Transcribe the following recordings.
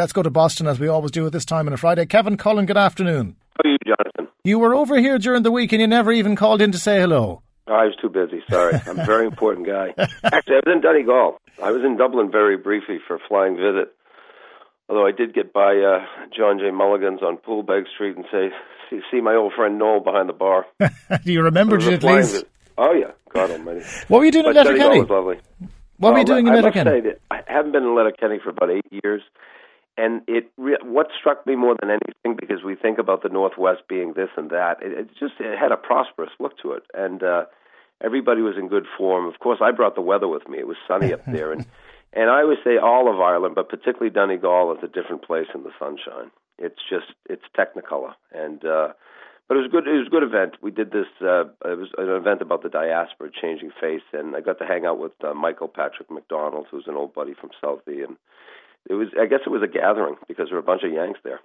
Let's go to Boston as we always do at this time on a Friday. Kevin Cullen, good afternoon. How are you, Jonathan? You were over here during the week and you never even called in to say hello. Oh, I was too busy. Sorry, I'm a very important guy. Actually, I was in Donegal. I was in Dublin very briefly for a flying visit. Although I did get by uh, John J. Mulligan's on Poolbeg Street and say, see, see my old friend Noel behind the bar. Do you remember it at least? Visit. Oh yeah, God Almighty. What were you doing but in Letterkenny? was lovely. What were you doing I, in I Letterkenny? that I haven't been in Letterkenny for about eight years, and it re- what struck me more than anything because we think about the Northwest being this and that. It, it just it had a prosperous look to it, and uh, everybody was in good form. Of course, I brought the weather with me. It was sunny up there, and and I always say all of Ireland, but particularly Donegal, is a different place in the sunshine. It's just it's Technicolor, and uh, but it was good. It was a good event. We did this. Uh, it was an event about the diaspora changing face, and I got to hang out with uh, Michael Patrick MacDonald, who's an old buddy from Southie, and it was. I guess it was a gathering because there were a bunch of Yanks there.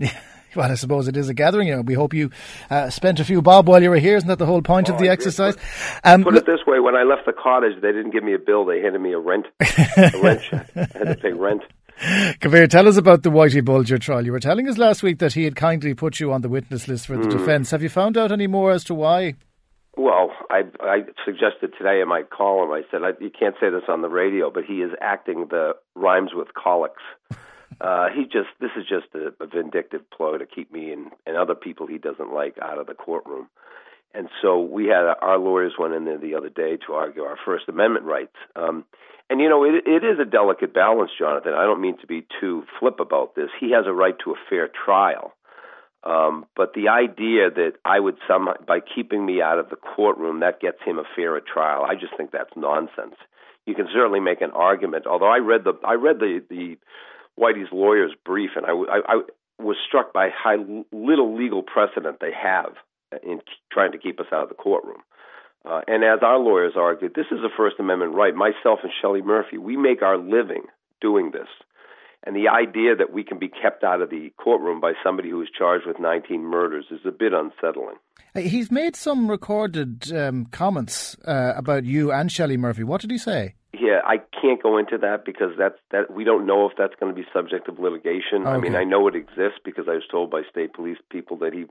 well, I suppose it is a gathering. You know, we hope you uh, spent a few bob while you were here. Isn't that the whole point Oh, of the I exercise? Put, Um, put it this way: when I left the cottage, they didn't give me a bill. They handed me a rent, a rent. I had to pay rent. Kevin, tell us about the Whitey Bulger trial. You were telling us last week that he had kindly put you on the witness list for the Hmm. defence. Have you found out any more as to why? Well, I I suggested today in my column. I said I, you can't say this on the radio, but he is acting the rhymes with colics. Uh, he just this is just a, a vindictive ploy to keep me and, and other people he doesn't like out of the courtroom. And so we had our lawyers went in there the other day to argue our First Amendment rights. Um, and you know, it, it is a delicate balance, Jonathan. I don't mean to be too flip about this. He has a right to a fair trial. Um, but the idea that I would somehow, by keeping me out of the courtroom, that gets him a fairer trial, I just think that's nonsense. You can certainly make an argument. Although I read the I read the the Whitey's lawyer's brief, and I, I, I was struck by how little legal precedent they have in trying to keep us out of the courtroom. Uh, and as our lawyers argued, this is a First Amendment right. Myself and Shelley Murphy, we make our living doing this. And the idea that we can be kept out of the courtroom by somebody who is charged with 19 murders is a bit unsettling. Uh, He's made some recorded um, comments uh, about you and Shelley Murphy. What did he say? Yeah, I can't go into that because that's that we don't know if that's going to be subject of litigation. I mean, I know it exists because I was told by state police people that he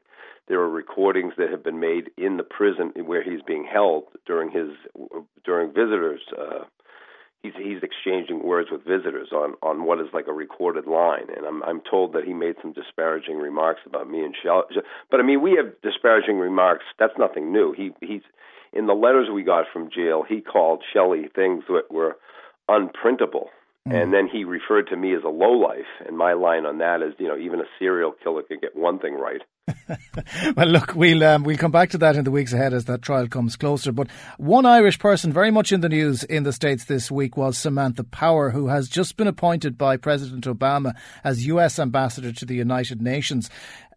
there are recordings that have been made in the prison where he's being held during his during visitors. Uh, he's he's exchanging words with visitors on on what is like a recorded line, and I'm I'm told that he made some disparaging remarks about me and Shell. But I mean, we have disparaging remarks. That's nothing new. He he's in the letters we got from jail. He called Shelley things that were unprintable. Mm. And then he referred to me as a lowlife, and my line on that is, you know, even a serial killer could get one thing right. Well, look, we'll um, we'll come back to that in the weeks ahead as that trial comes closer. But one Irish person very much in the news in the states this week was Samantha Power, who has just been appointed by President Obama as U.S. ambassador to the United Nations.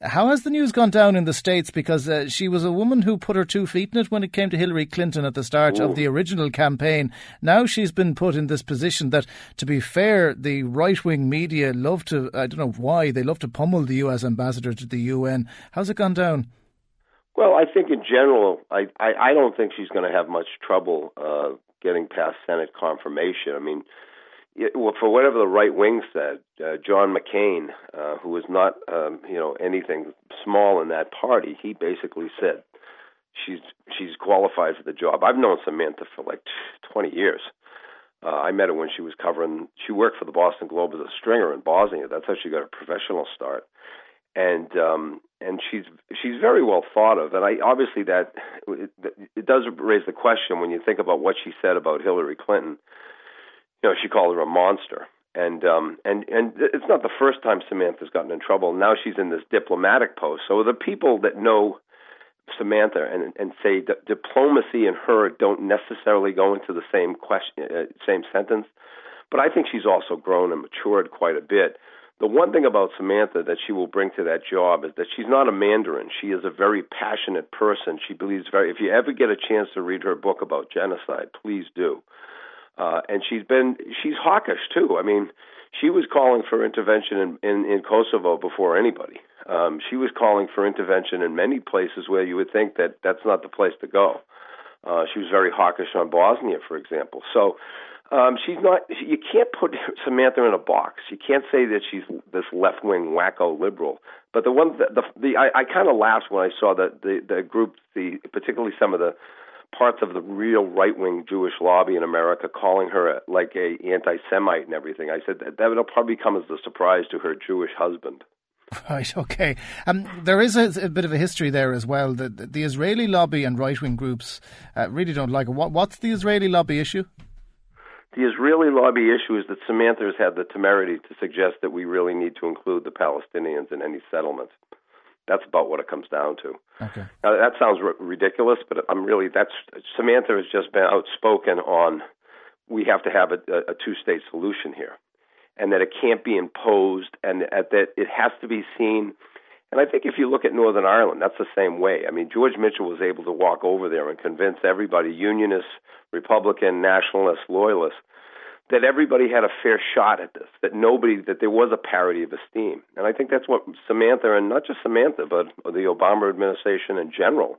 How has the news gone down in the states? Because uh, she was a woman who put her two feet in it when it came to Hillary Clinton at the start of the original campaign. Now she's been put in this position that, to be fair, the right wing media love to. I don't know why they love to pummel the U.S. ambassador to the UN. How's it gone down? Well, I think in general, I I, I don't think she's going to have much trouble uh, getting past Senate confirmation. I mean, it, well, for whatever the right wing said, uh, John McCain, uh, who is not um, you know anything small in that party, he basically said she's she's qualified for the job. I've known Samantha for like twenty years. Uh, I met her when she was covering. She worked for the Boston Globe as a stringer in Bosnia. That's how she got her professional start and um and she's she's very well thought of. And i obviously that it, does raise the question when you think about what she said about hillary clinton. You know she called her a monster. And um and and it's not the first time samantha's gotten in trouble. Now she's in this diplomatic post. So the people that know samantha and and say that diplomacy and her don't necessarily go into the same question uh, same sentence. But i think she's also grown and matured quite a bit the one thing about Samantha that she will bring to that job is that she's not a Mandarin. She is a very passionate person. She believes very. If you ever get a chance to read her book about genocide, please do. Uh, and she's been she's hawkish too. I mean, she was calling for intervention in in, in Kosovo before anybody. Um, she was calling for intervention in many places where you would think that that's not the place to go. Uh, she was very hawkish on Bosnia, for example. So Um, she's not. You can't put Samantha in a box. You can't say that she's this left wing wacko liberal. But the one, the the, the I, I kind of laughed when I saw that the the group, the particularly some of the parts of the real right wing Jewish lobby in America calling her a, like a anti Semite and everything. I said that that will probably come as a surprise to her Jewish husband. Right. Okay. Um, there is a, a, bit of a history there as well. The, the Israeli lobby and right wing groups uh, really don't like it. What, what's the Israeli lobby issue? The Israeli lobby issue is that Samantha has had the temerity to suggest that we really need to include the Palestinians in any settlement. That's about what it comes down to. Okay. Now, that sounds r- ridiculous, but I'm really that's Samantha has just been outspoken on we have to have a, a two-state solution here, and that it can't be imposed, and that it has to be seen. And I think if you look at Northern Ireland, that's the same way. I mean, George Mitchell was able to walk over there and convince everybody, Unionists, Republican, Nationalists, Loyalists, that everybody had a fair shot at this, that nobody, that there was a parity of esteem. And I think that's what Samantha, and not just Samantha, but the Obama administration in general,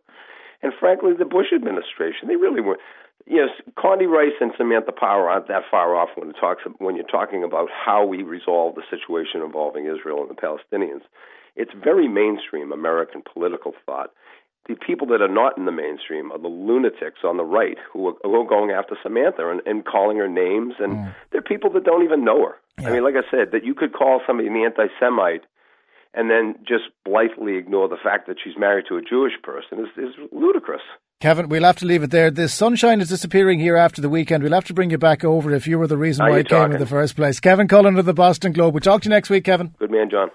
and frankly, the Bush administration, they really were. Yes, Condi Rice and Samantha Power aren't that far off when it talks when you're talking about how we resolve the situation involving Israel and the Palestinians. It's very mainstream American political thought the people that are not in the mainstream are the lunatics on the right who are, who are going after Samantha and, and calling her names, and mm. they're people that don't even know her. Yeah. I mean, like I said, that you could call somebody an anti-Semite and then just blithely ignore the fact that she's married to a Jewish person is, is ludicrous. Kevin, we'll have to leave it there. The sunshine is disappearing here after the weekend. We'll have to bring you back over if you were the reason why it came in the first place. Kevin Cullen of the Boston Globe. We'll talk to you next week, Kevin. Good man, John.